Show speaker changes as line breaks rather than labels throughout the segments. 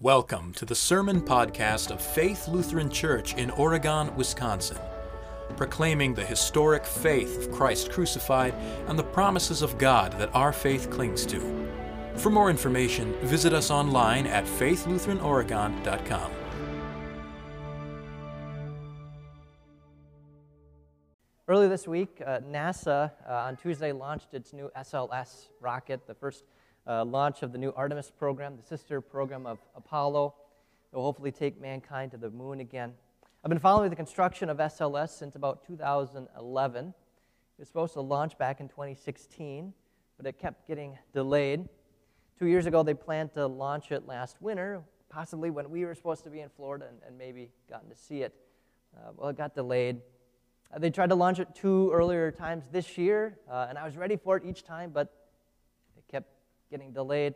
Welcome to the Sermon Podcast of Faith Lutheran Church in Oregon, Wisconsin, proclaiming the historic faith of Christ crucified and the promises of God that our faith clings to. For more information, visit us online at faithlutheranoregon.com.
Earlier this week, uh, NASA uh, on Tuesday launched its new SLS rocket, the first uh, launch of the new Artemis program, the sister program of Apollo. It will hopefully take mankind to the moon again. I've been following the construction of SLS since about 2011. It was supposed to launch back in 2016, but it kept getting delayed. Two years ago, they planned to launch it last winter, possibly when we were supposed to be in Florida and, and maybe gotten to see it. Uh, well, it got delayed. Uh, they tried to launch it two earlier times this year, uh, and I was ready for it each time, but getting delayed.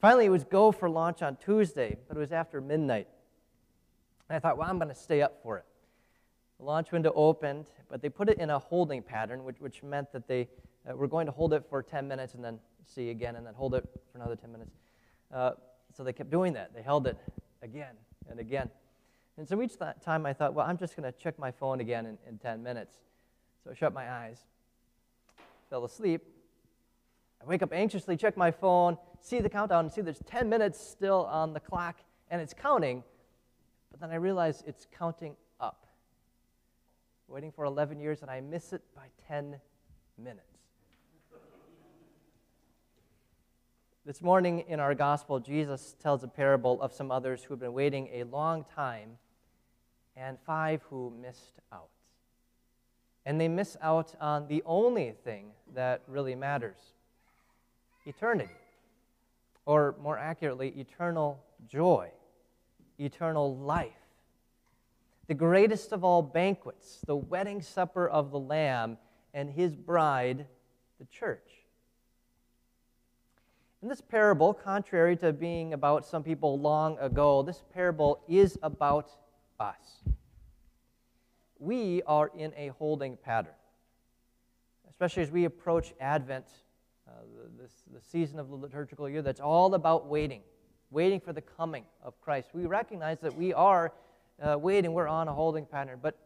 Finally, it was go for launch on Tuesday, but it was after midnight. And I thought, well, I'm going to stay up for it. The launch window opened, but they put it in a holding pattern, which, which meant that they uh, were going to hold it for 10 minutes and then see again, and then hold it for another 10 minutes. Uh, so they kept doing that. They held it again and again. And so each time I thought, well, I'm just going to check my phone again in, in 10 minutes. So I shut my eyes, fell asleep, I wake up anxiously, check my phone, see the countdown, see there's 10 minutes still on the clock, and it's counting. But then I realize it's counting up. Waiting for 11 years, and I miss it by 10 minutes. This morning in our gospel, Jesus tells a parable of some others who have been waiting a long time and five who missed out. And they miss out on the only thing that really matters eternity, or more accurately, eternal joy, eternal life. The greatest of all banquets, the wedding supper of the Lamb and his bride, the church. In this parable, contrary to being about some people long ago, this parable is about us. We are in a holding pattern, especially as we approach Advent the, this, the season of the liturgical year that's all about waiting, waiting for the coming of Christ. We recognize that we are uh, waiting, we're on a holding pattern. But,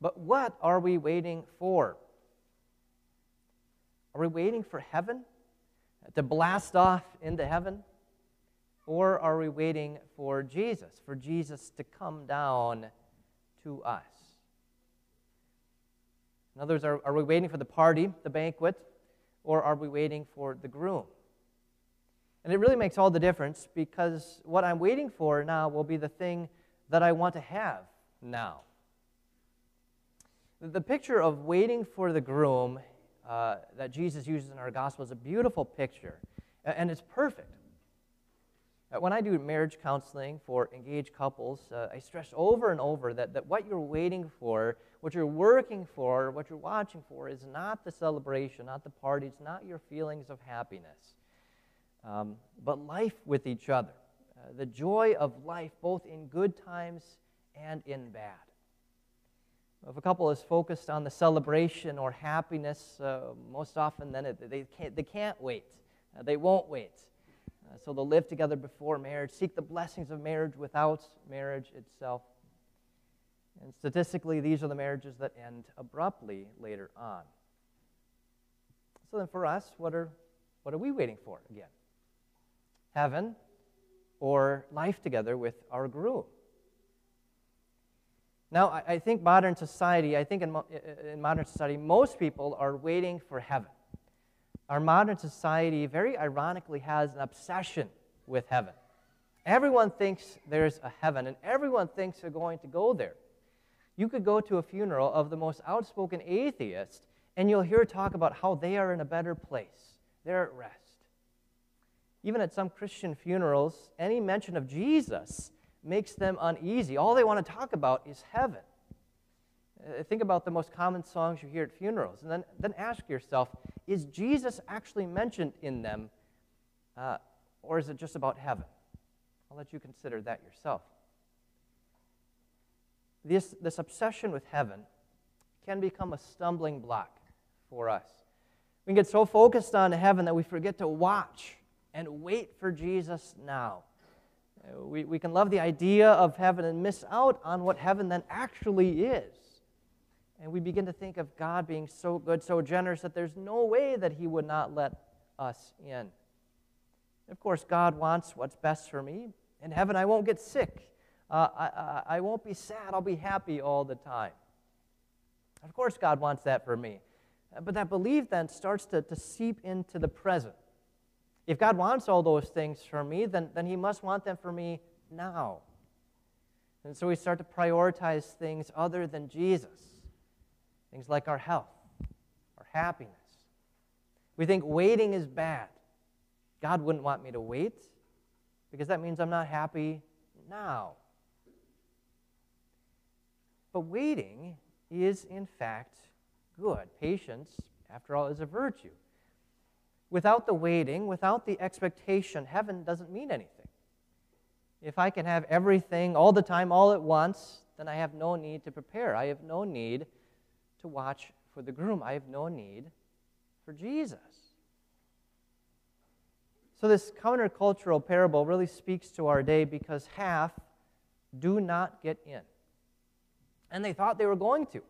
but what are we waiting for? Are we waiting for heaven to blast off into heaven? Or are we waiting for Jesus, for Jesus to come down to us? In other words, are, are we waiting for the party, the banquet, or are we waiting for the groom? And it really makes all the difference because what I'm waiting for now will be the thing that I want to have now. The picture of waiting for the groom uh, that Jesus uses in our gospel is a beautiful picture, and it's perfect. Uh, when I do marriage counseling for engaged couples, uh, I stress over and over that, that what you're waiting for, what you're working for, what you're watching for is not the celebration, not the party, it's not your feelings of happiness, um, but life with each other. Uh, the joy of life, both in good times and in bad. If a couple is focused on the celebration or happiness, uh, most often then it, they, can't, they can't wait. Uh, they won't wait. Uh, so they'll live together before marriage, seek the blessings of marriage without marriage itself. And statistically, these are the marriages that end abruptly later on. So then, for us, what are, what are we waiting for again? Heaven or life together with our groom? Now, I, I think modern society, I think in, in modern society, most people are waiting for heaven. Our modern society, very ironically, has an obsession with heaven. Everyone thinks there's a heaven, and everyone thinks they're going to go there. You could go to a funeral of the most outspoken atheist, and you'll hear talk about how they are in a better place. They're at rest. Even at some Christian funerals, any mention of Jesus makes them uneasy. All they want to talk about is heaven. Uh, think about the most common songs you hear at funerals, and then, then ask yourself is Jesus actually mentioned in them, uh, or is it just about heaven? I'll let you consider that yourself. This, this obsession with heaven can become a stumbling block for us. We get so focused on heaven that we forget to watch and wait for Jesus now. We, we can love the idea of heaven and miss out on what heaven then actually is. And we begin to think of God being so good, so generous, that there's no way that He would not let us in. Of course, God wants what's best for me. In heaven, I won't get sick. Uh, I, I, won't be sad. I'll be happy all the time. Of course, God wants that for me. But that belief then starts to, to seep into the present. If God wants all those things for me, then, then He must want them for me now. And so we start to prioritize things other than Jesus, things like our health, our happiness. We think waiting is bad. God wouldn't want me to wait because that means I'm not happy now. But waiting is, in fact, good. Patience, after all, is a virtue. Without the waiting, without the expectation, heaven doesn't mean anything. If I can have everything all the time, all at once, then I have no need to prepare. I have no need to watch for the groom. I have no need for Jesus. So, this countercultural parable really speaks to our day because half do not get in. And they thought they were going to.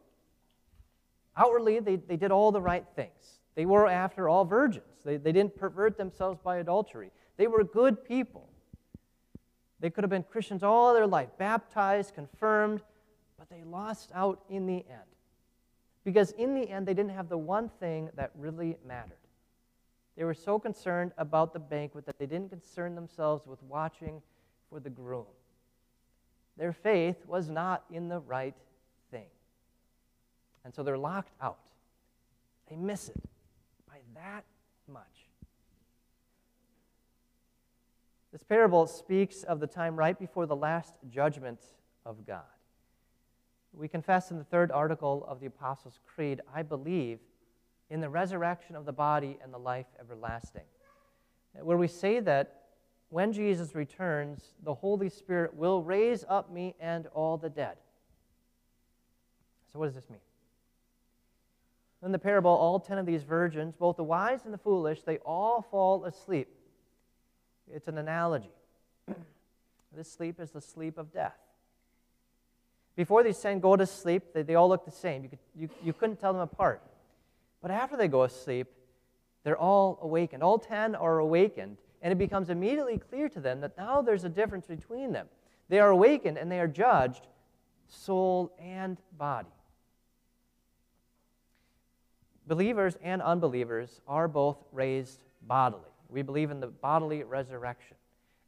Outwardly, they, they did all the right things. They were, after all, virgins. They, they didn't pervert themselves by adultery. They were good people. They could have been Christians all their life, baptized, confirmed, but they lost out in the end. Because in the end, they didn't have the one thing that really mattered. They were so concerned about the banquet that they didn't concern themselves with watching for the groom. Their faith was not in the right. And so they're locked out. They miss it by that much. This parable speaks of the time right before the last judgment of God. We confess in the third article of the Apostles' Creed, I believe in the resurrection of the body and the life everlasting, where we say that when Jesus returns, the Holy Spirit will raise up me and all the dead. So, what does this mean? In the parable, all ten of these virgins, both the wise and the foolish, they all fall asleep. It's an analogy. this sleep is the sleep of death. Before these ten go to sleep, they, they all look the same. You, could, you, you couldn't tell them apart. But after they go asleep, they're all awakened. All ten are awakened, and it becomes immediately clear to them that now there's a difference between them. They are awakened and they are judged, soul and body. Believers and unbelievers are both raised bodily. We believe in the bodily resurrection.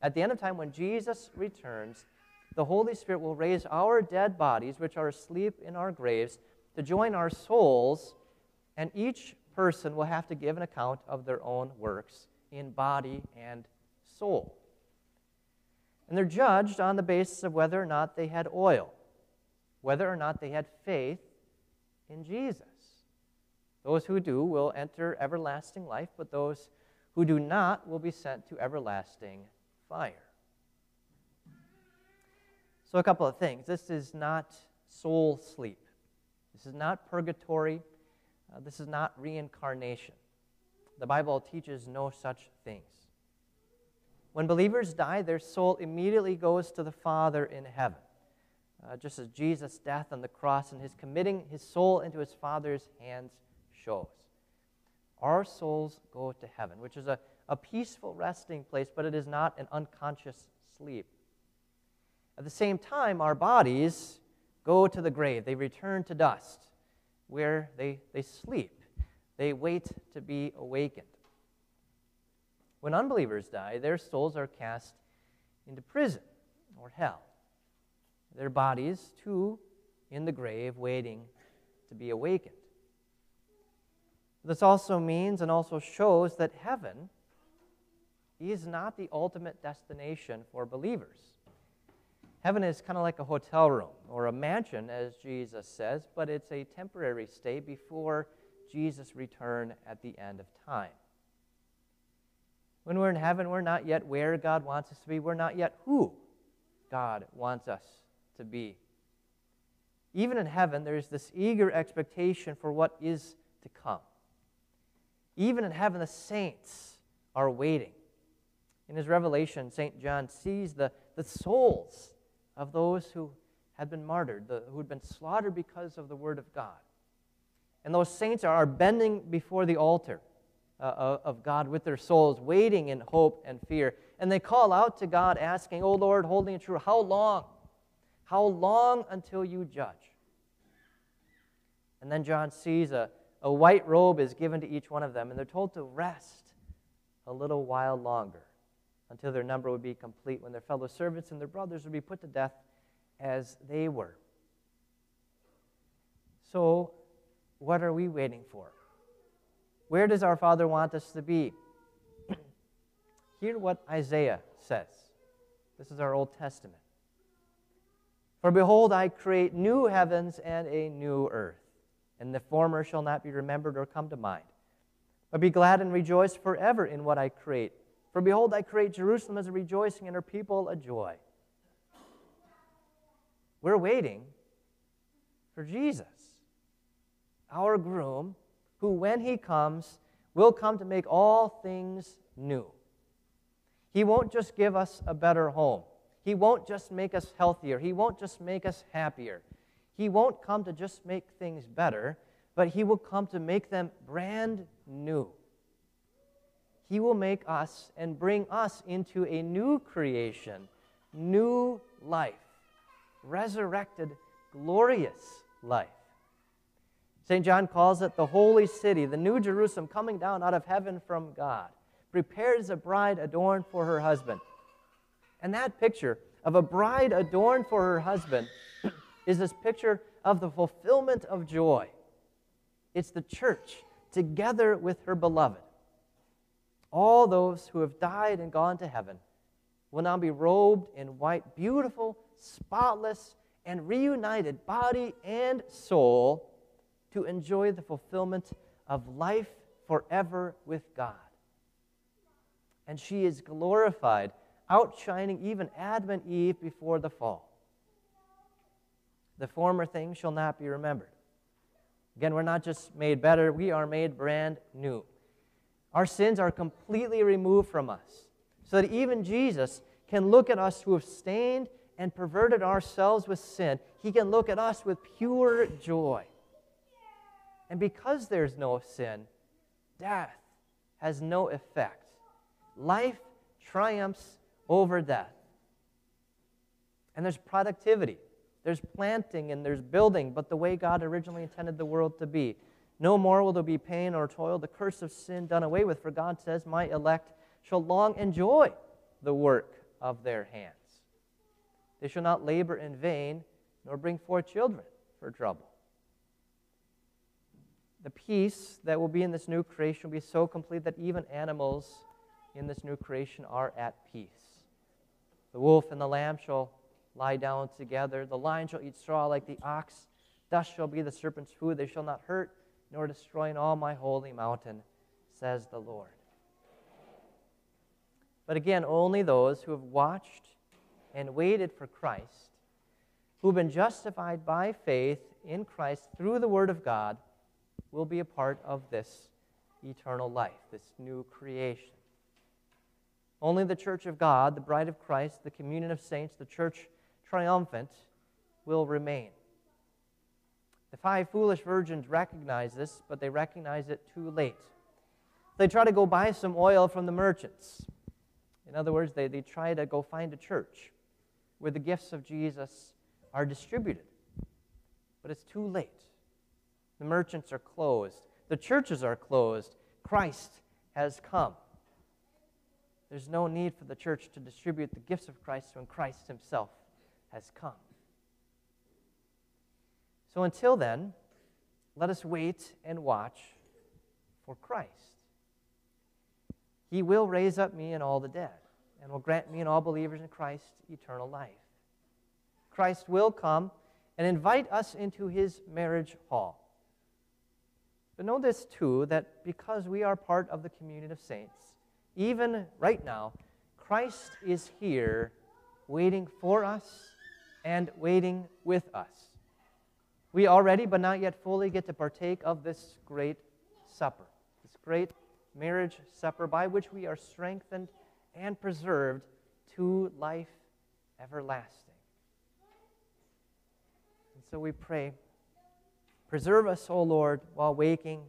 At the end of time, when Jesus returns, the Holy Spirit will raise our dead bodies, which are asleep in our graves, to join our souls, and each person will have to give an account of their own works in body and soul. And they're judged on the basis of whether or not they had oil, whether or not they had faith in Jesus. Those who do will enter everlasting life, but those who do not will be sent to everlasting fire. So, a couple of things. This is not soul sleep, this is not purgatory, uh, this is not reincarnation. The Bible teaches no such things. When believers die, their soul immediately goes to the Father in heaven. Uh, just as Jesus' death on the cross and his committing his soul into his Father's hands shows. Our souls go to heaven, which is a, a peaceful resting place, but it is not an unconscious sleep. At the same time, our bodies go to the grave. They return to dust, where they, they sleep. They wait to be awakened. When unbelievers die, their souls are cast into prison or hell. Their bodies, too, in the grave, waiting to be awakened. This also means and also shows that heaven is not the ultimate destination for believers. Heaven is kind of like a hotel room or a mansion, as Jesus says, but it's a temporary stay before Jesus' return at the end of time. When we're in heaven, we're not yet where God wants us to be. We're not yet who God wants us to be. Even in heaven, there's this eager expectation for what is to come. Even in heaven, the saints are waiting. In his revelation, St. John sees the, the souls of those who had been martyred, the, who had been slaughtered because of the word of God. And those saints are bending before the altar uh, of God with their souls, waiting in hope and fear. And they call out to God, asking, O Lord, holding it true, how long? How long until you judge? And then John sees a, a white robe is given to each one of them, and they're told to rest a little while longer until their number would be complete when their fellow servants and their brothers would be put to death as they were. So, what are we waiting for? Where does our Father want us to be? Hear what Isaiah says. This is our Old Testament. For behold, I create new heavens and a new earth, and the former shall not be remembered or come to mind. But be glad and rejoice forever in what I create. For behold, I create Jerusalem as a rejoicing and her people a joy. We're waiting for Jesus, our groom, who, when he comes, will come to make all things new. He won't just give us a better home. He won't just make us healthier. He won't just make us happier. He won't come to just make things better, but He will come to make them brand new. He will make us and bring us into a new creation, new life, resurrected, glorious life. St. John calls it the holy city, the new Jerusalem coming down out of heaven from God, prepared as a bride adorned for her husband. And that picture of a bride adorned for her husband is this picture of the fulfillment of joy. It's the church together with her beloved. All those who have died and gone to heaven will now be robed in white, beautiful, spotless, and reunited body and soul to enjoy the fulfillment of life forever with God. And she is glorified, outshining even Adam and Eve before the fall. The former things shall not be remembered. Again, we're not just made better, we are made brand new. Our sins are completely removed from us, so that even Jesus can look at us who have stained and perverted ourselves with sin. He can look at us with pure joy. And because there's no sin, death has no effect. Life triumphs over death. And there's productivity. There's planting and there's building, but the way God originally intended the world to be. No more will there be pain or toil, the curse of sin done away with, for God says, My elect shall long enjoy the work of their hands. They shall not labor in vain, nor bring forth children for trouble. The peace that will be in this new creation will be so complete that even animals in this new creation are at peace. The wolf and the lamb shall lie down together. The lion shall eat straw like the ox. Dust shall be the serpent's food. They shall not hurt nor destroy in all my holy mountain, says the Lord. But again, only those who have watched and waited for Christ, who've been justified by faith in Christ through the Word of God, will be a part of this eternal life, this new creation. Only the church of God, the bride of Christ, the communion of saints, the church triumphant will remain. The five foolish virgins recognize this, but they recognize it too late. They try to go buy some oil from the merchants. In other words, they, they try to go find a church where the gifts of Jesus are distributed. But it's too late. The merchants are closed, the churches are closed. Christ has come. There's no need for the church to distribute the gifts of Christ when Christ himself has come. So until then, let us wait and watch for Christ. He will raise up me and all the dead, and will grant me and all believers in Christ eternal life. Christ will come and invite us into his marriage hall. But know this too that because we are part of the communion of saints, even right now, Christ is here waiting for us and waiting with us. We already, but not yet fully, get to partake of this great supper, this great marriage supper by which we are strengthened and preserved to life everlasting. And so we pray, preserve us, O Lord, while waking,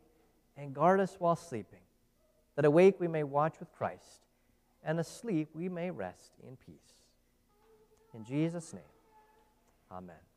and guard us while sleeping, that awake we may watch with Christ, and asleep we may rest in peace. In Jesus' name, amen.